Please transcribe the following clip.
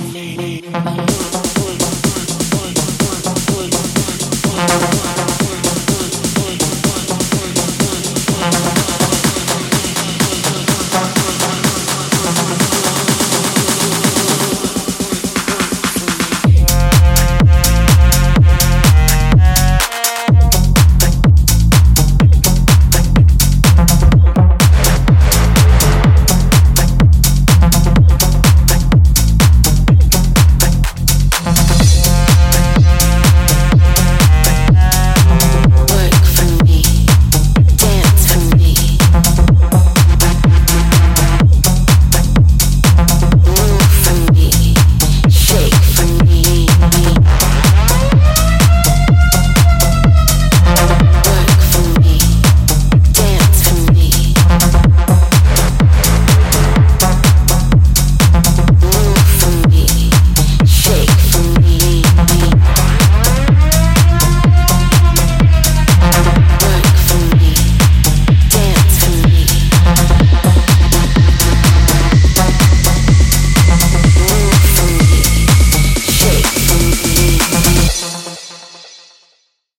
from me.